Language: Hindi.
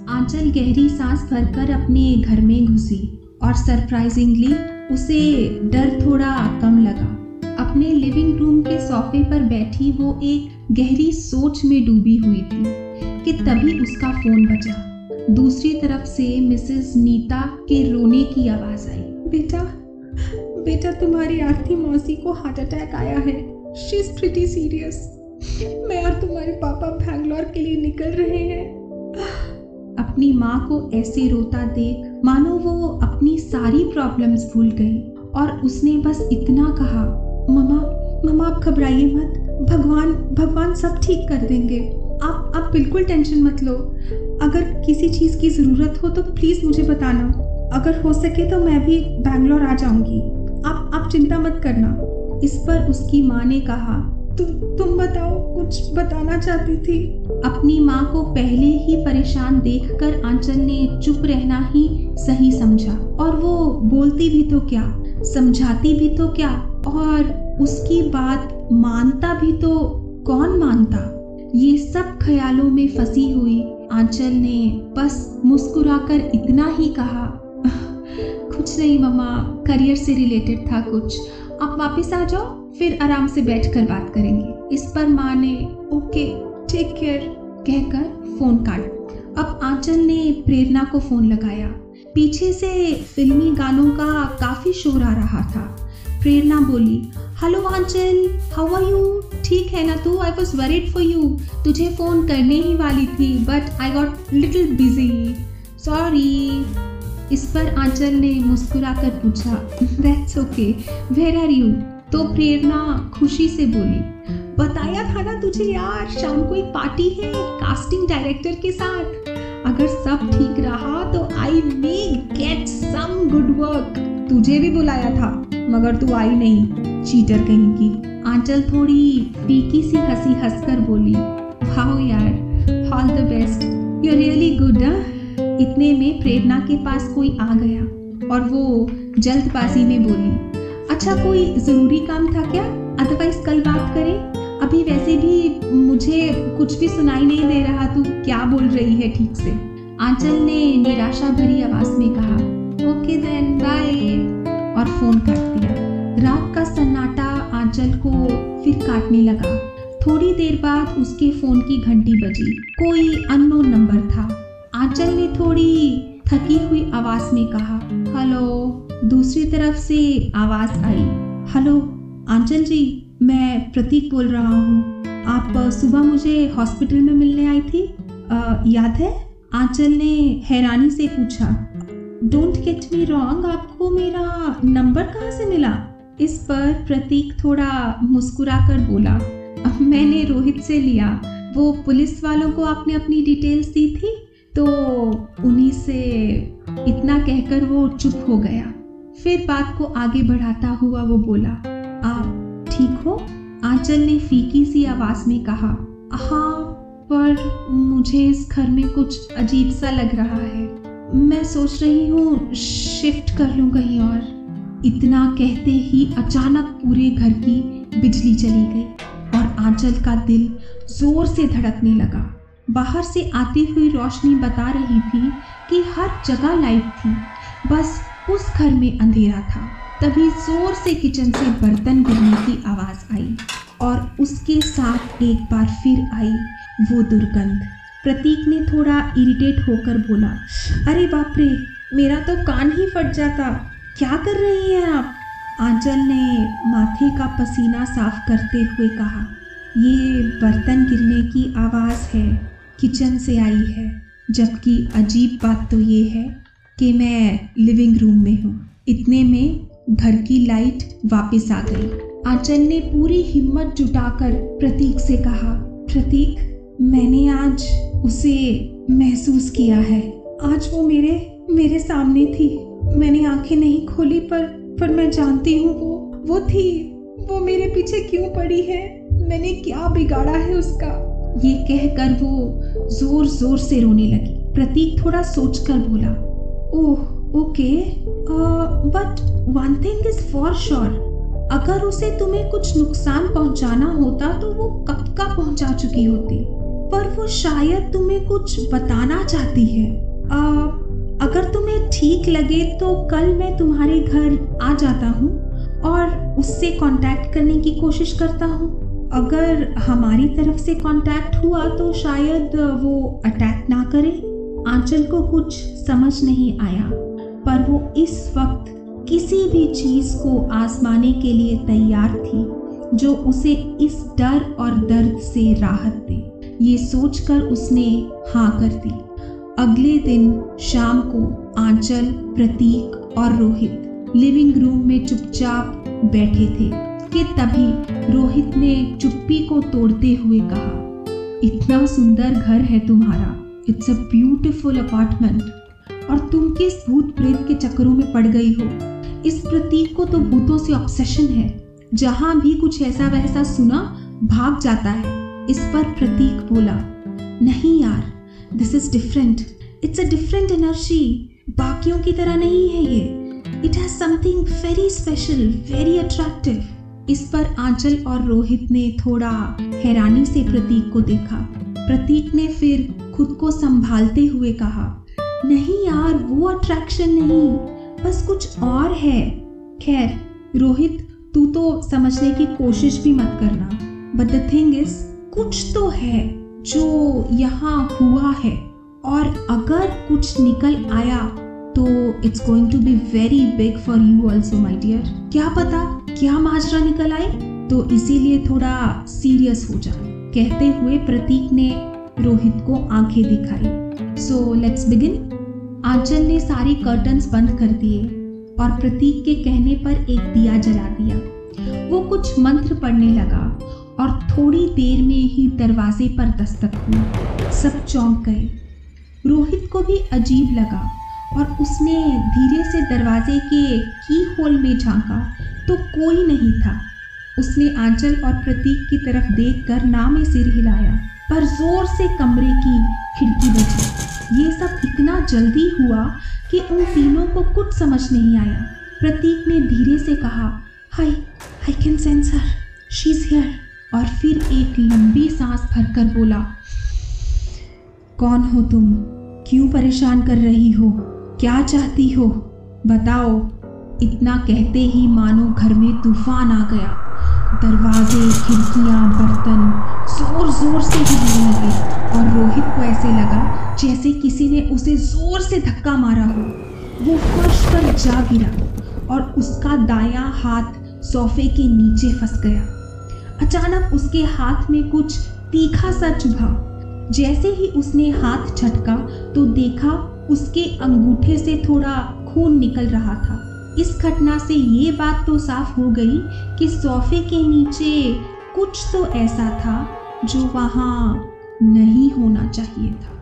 आंचल गहरी सांस भरकर अपने घर में घुसी और सरप्राइजिंगली उसे डर थोड़ा कम लगा। अपने लिविंग रूम के सोफे पर बैठी वो एक गहरी सोच में डूबी हुई थी कि तभी उसका फ़ोन बजा। दूसरी तरफ़ से मिसेस नीता के रोने की आवाज़ आई। बेटा बेटा, तुम्हारी आरती मौसी को हार्ट अटैक आया है। शी इज़ प्रिटी सीरियस मैं और तुम्हारे पापा बैंगलोर के लिए निकल रहे हैं। अपनी माँ को ऐसे रोता देख, मानो वो अपनी सारी प्रॉब्लम्स भूल गई। और उसने बस इतना कहा ममा ममा आप घबराइए मत। भगवान भगवान सब ठीक कर देंगे। आप आप बिल्कुल टेंशन मत लो। अगर किसी चीज़ की ज़रूरत हो तो प्लीज़ मुझे बताना। अगर हो सके तो मैं भी बैंगलोर आ जाऊँगी। आप आप चिंता मत करना। इस पर उसकी माँ ने कहा तुम तुम बताओ, कुछ बताना चाहती थी? अपनी माँ को पहले ही परेशान देखकर आंचल ने चुप रहना ही सही समझा। और वो बोलती भी तो क्या, समझाती भी तो क्या, और उसकी बात मानता भी तो कौन मानता? ये सब ख्यालों में फंसी हुई आंचल ने बस मुस्कुराकर इतना ही कहा कुछ नहीं मम्मा, करियर से रिलेटेड था कुछ। आप वापस आ जाओ। फिर आराम से बैठकर बात करेंगे। इस पर माँ ने, ओके टेक केयर कहकर फ़ोन काट। अब आंचल ने प्रेरणा को फ़ोन लगाया। पीछे से फिल्मी गानों का काफ़ी शोर आ रहा था। प्रेरणा बोली, hello Aanchal how are you ठीक है ना तू? I was worried for you तुझे फ़ोन करने ही वाली थी but I got little busy sorry इस पर आंचल ने मुस्कुरा कर पूछा that's okay where are you तो प्रेरणा खुशी से बोली, बताया था ना तुझे यार, शाम को एक पार्टी है कास्टिंग डायरेक्टर के साथ। अगर सब ठीक रहा तो I may get some good work तुझे भी बुलाया था, मगर तू आई नहीं चीटर कहीं की। आंचल थोड़ी फीकी सी हँसी हंसकर बोली हाउ यार all the best you really good इतने में प्रेरणा के पास कोई आ गया, और वो जल्दबाजी में बोली अच्छा कोई ज़रूरी काम था क्या? अदरवाइज़ कल बात करें। अभी वैसे भी मुझे कुछ भी सुनाई नहीं दे रहा, तू क्या बोल रही है ठीक से? आंचल ने निराशा भरी आवाज़ में कहा ओके देन बाय और फ़ोन काट दिया। रात का सन्नाटा आंचल को फिर काटने लगा। थोड़ी देर बाद उसके फ़ोन की घंटी बजी। कोई अननोन नंबर था। आंचल ने थोड़ी थकी हुई आवाज़ में कहा हेलो दूसरी तरफ़ से आवाज़ आई हेलो आंचल जी मैं प्रतीक बोल रहा हूँ। आप सुबह मुझे हॉस्पिटल में मिलने आई थी। आ, याद है? आंचल ने हैरानी से पूछा डोंट गेट मी रॉन्ग आपको मेरा नंबर कहाँ से मिला? इस पर प्रतीक थोड़ा मुस्कुरा कर बोला मैंने रोहित से लिया। वो पुलिस वालों को आपने अपनी डिटेल्स दी थी तो उन्हीं से इतना कहकर वो चुप हो गया। फिर बात को आगे बढ़ाता हुआ वो बोला, आप ठीक हो? आंचल ने फीकी सी आवाज़ में कहा हाँ पर मुझे इस घर में कुछ अजीब सा लग रहा है। मैं सोच रही हूँ शिफ्ट कर लूँ कहीं और। इतना कहते ही अचानक पूरे घर की बिजली चली गई और आंचल का दिल ज़ोर से धड़कने लगा। बाहर से आती हुई रोशनी बता रही थी कि हर जगह लाइट थी, बस उस घर में अंधेरा था। तभी ज़ोर से किचन से बर्तन गिरने की आवाज़ आई और उसके साथ एक बार फिर आई वो दुर्गंध। प्रतीक ने थोड़ा इरिटेट होकर बोला, अरे बाप रे, मेरा तो कान ही फट जाता। क्या कर रही हैं आप? आंचल ने माथे का पसीना साफ़ करते हुए कहा, ये बर्तन गिरने की आवाज़ है। किचन से आई है, जबकि अजीब बात तो ये है कि मैं लिविंग रूम में हूँ। इतने में घर की लाइट वापस आ गई। आंचल ने पूरी हिम्मत जुटाकर प्रतीक से कहा, प्रतीक, मैंने आज उसे महसूस किया है। आज वो मेरे मेरे सामने थी। मैंने आँखें नहीं खोली पर पर मैं जानती हूँ वो वो थी। वो मेरे पीछे क्यों पड़ी है? मैंने क्या बिगाड़ा है उसका? ये कहकर वो ज़ोर ज़ोर से रोने लगी। प्रतीक थोड़ा सोचकर बोला ओह okay but one thing is for sure अगर उसे तुम्हें कुछ नुकसान पहुंचाना होता तो वो कब का पहुँचा चुकी होती? पर वो शायद तुम्हें कुछ बताना चाहती है। आ, अगर तुम्हें ठीक लगे तो कल मैं तुम्हारे घर आ जाता हूँ और उससे कांटेक्ट करने की कोशिश करता हूँ। अगर हमारी तरफ़ से कांटेक्ट हुआ तो शायद वो अटैक ना करे। आंचल को कुछ समझ नहीं आया, पर वो इस वक्त किसी भी चीज़ को आजमाने के लिए तैयार थी, जो उसे इस डर और दर्द से राहत दे। ये सोचकर उसने हाँ कर दी। अगले दिन शाम को आंचल, प्रतीक और रोहित लिविंग रूम में चुपचाप बैठे थे कि तभी रोहित ने चुप्पी को तोड़ते हुए कहा, इतना सुंदर घर है तुम्हारा। इट्स अ ब्यूटिफुल अपार्टमेंट और तुम किस भूत प्रेत के चक्करों में पड़ गई हो? इस प्रतीक को तो भूतों से ऑब्सेशन है। जहाँ भी कुछ ऐसा वैसा सुना, भाग जाता है। इस पर प्रतीक बोला, नहीं यार this is different it's a different energy बाकियों की तरह नहीं है ये। It has something very special very attractive इस पर आंचल और रोहित ने थोड़ा हैरानी से प्रतीक को देखा। प्रतीक ने फिर खुद को संभालते हुए कहा, नहीं यार, वो अट्रैक्शन नहीं, बस कुछ और है। खैर, रोहित, तू तो समझने की कोशिश भी मत करना। बट द थिंग इज़ कुछ तो है जो यहाँ हुआ है। और अगर कुछ निकल आया तो it's going to be very big for you also my dear क्या पता, क्या माजरा निकल आए तो इसीलिए थोड़ा सीरियस हो जा। कहते हुए प्रतीक ने रोहित को आँखें दिखाई। सो लेट्स बिगिन आंचल ने सारी कर्टन्स बंद कर दिए और प्रतीक के कहने पर एक दिया जला दिया। वो कुछ मंत्र पढ़ने लगा और थोड़ी देर में ही दरवाजे पर दस्तक हुई। सब चौंक गए। रोहित को भी अजीब लगा और उसने धीरे से दरवाजे के की होल में झांका तो कोई नहीं था। उसने आंचल और प्रतीक की तरफ़ देखकर ना में सिर हिलाया, पर ज़ोर से कमरे की खिड़की बजी ये सब इतना जल्दी हुआ कि उन तीनों को कुछ समझ नहीं आया। प्रतीक ने धीरे से कहा, hi I can sense her she is here और फिर एक लंबी सांस भरकर बोला, कौन हो तुम? क्यों परेशान कर रही हो? क्या चाहती हो? बताओ। इतना कहते ही मानो घर में तूफ़ान आ गया। दरवाजे, खिड़कियाँ, बर्तन ज़ोर ज़ोर से हिलने लगे और रोहित को ऐसे लगा जैसे किसी ने उसे ज़ोर से धक्का मारा हो। वो फर्श पर जा गिरा और उसका दायां हाथ सोफे के नीचे फंस गया। अचानक उसके हाथ में कुछ तीखा सा चुभा। जैसे ही उसने हाथ झटका तो देखा उसके अंगूठे से थोड़ा खून निकल रहा था। इस घटना से ये बात तो साफ़ हो गई कि सोफे के नीचे कुछ तो ऐसा था जो वहाँ नहीं होना चाहिए था।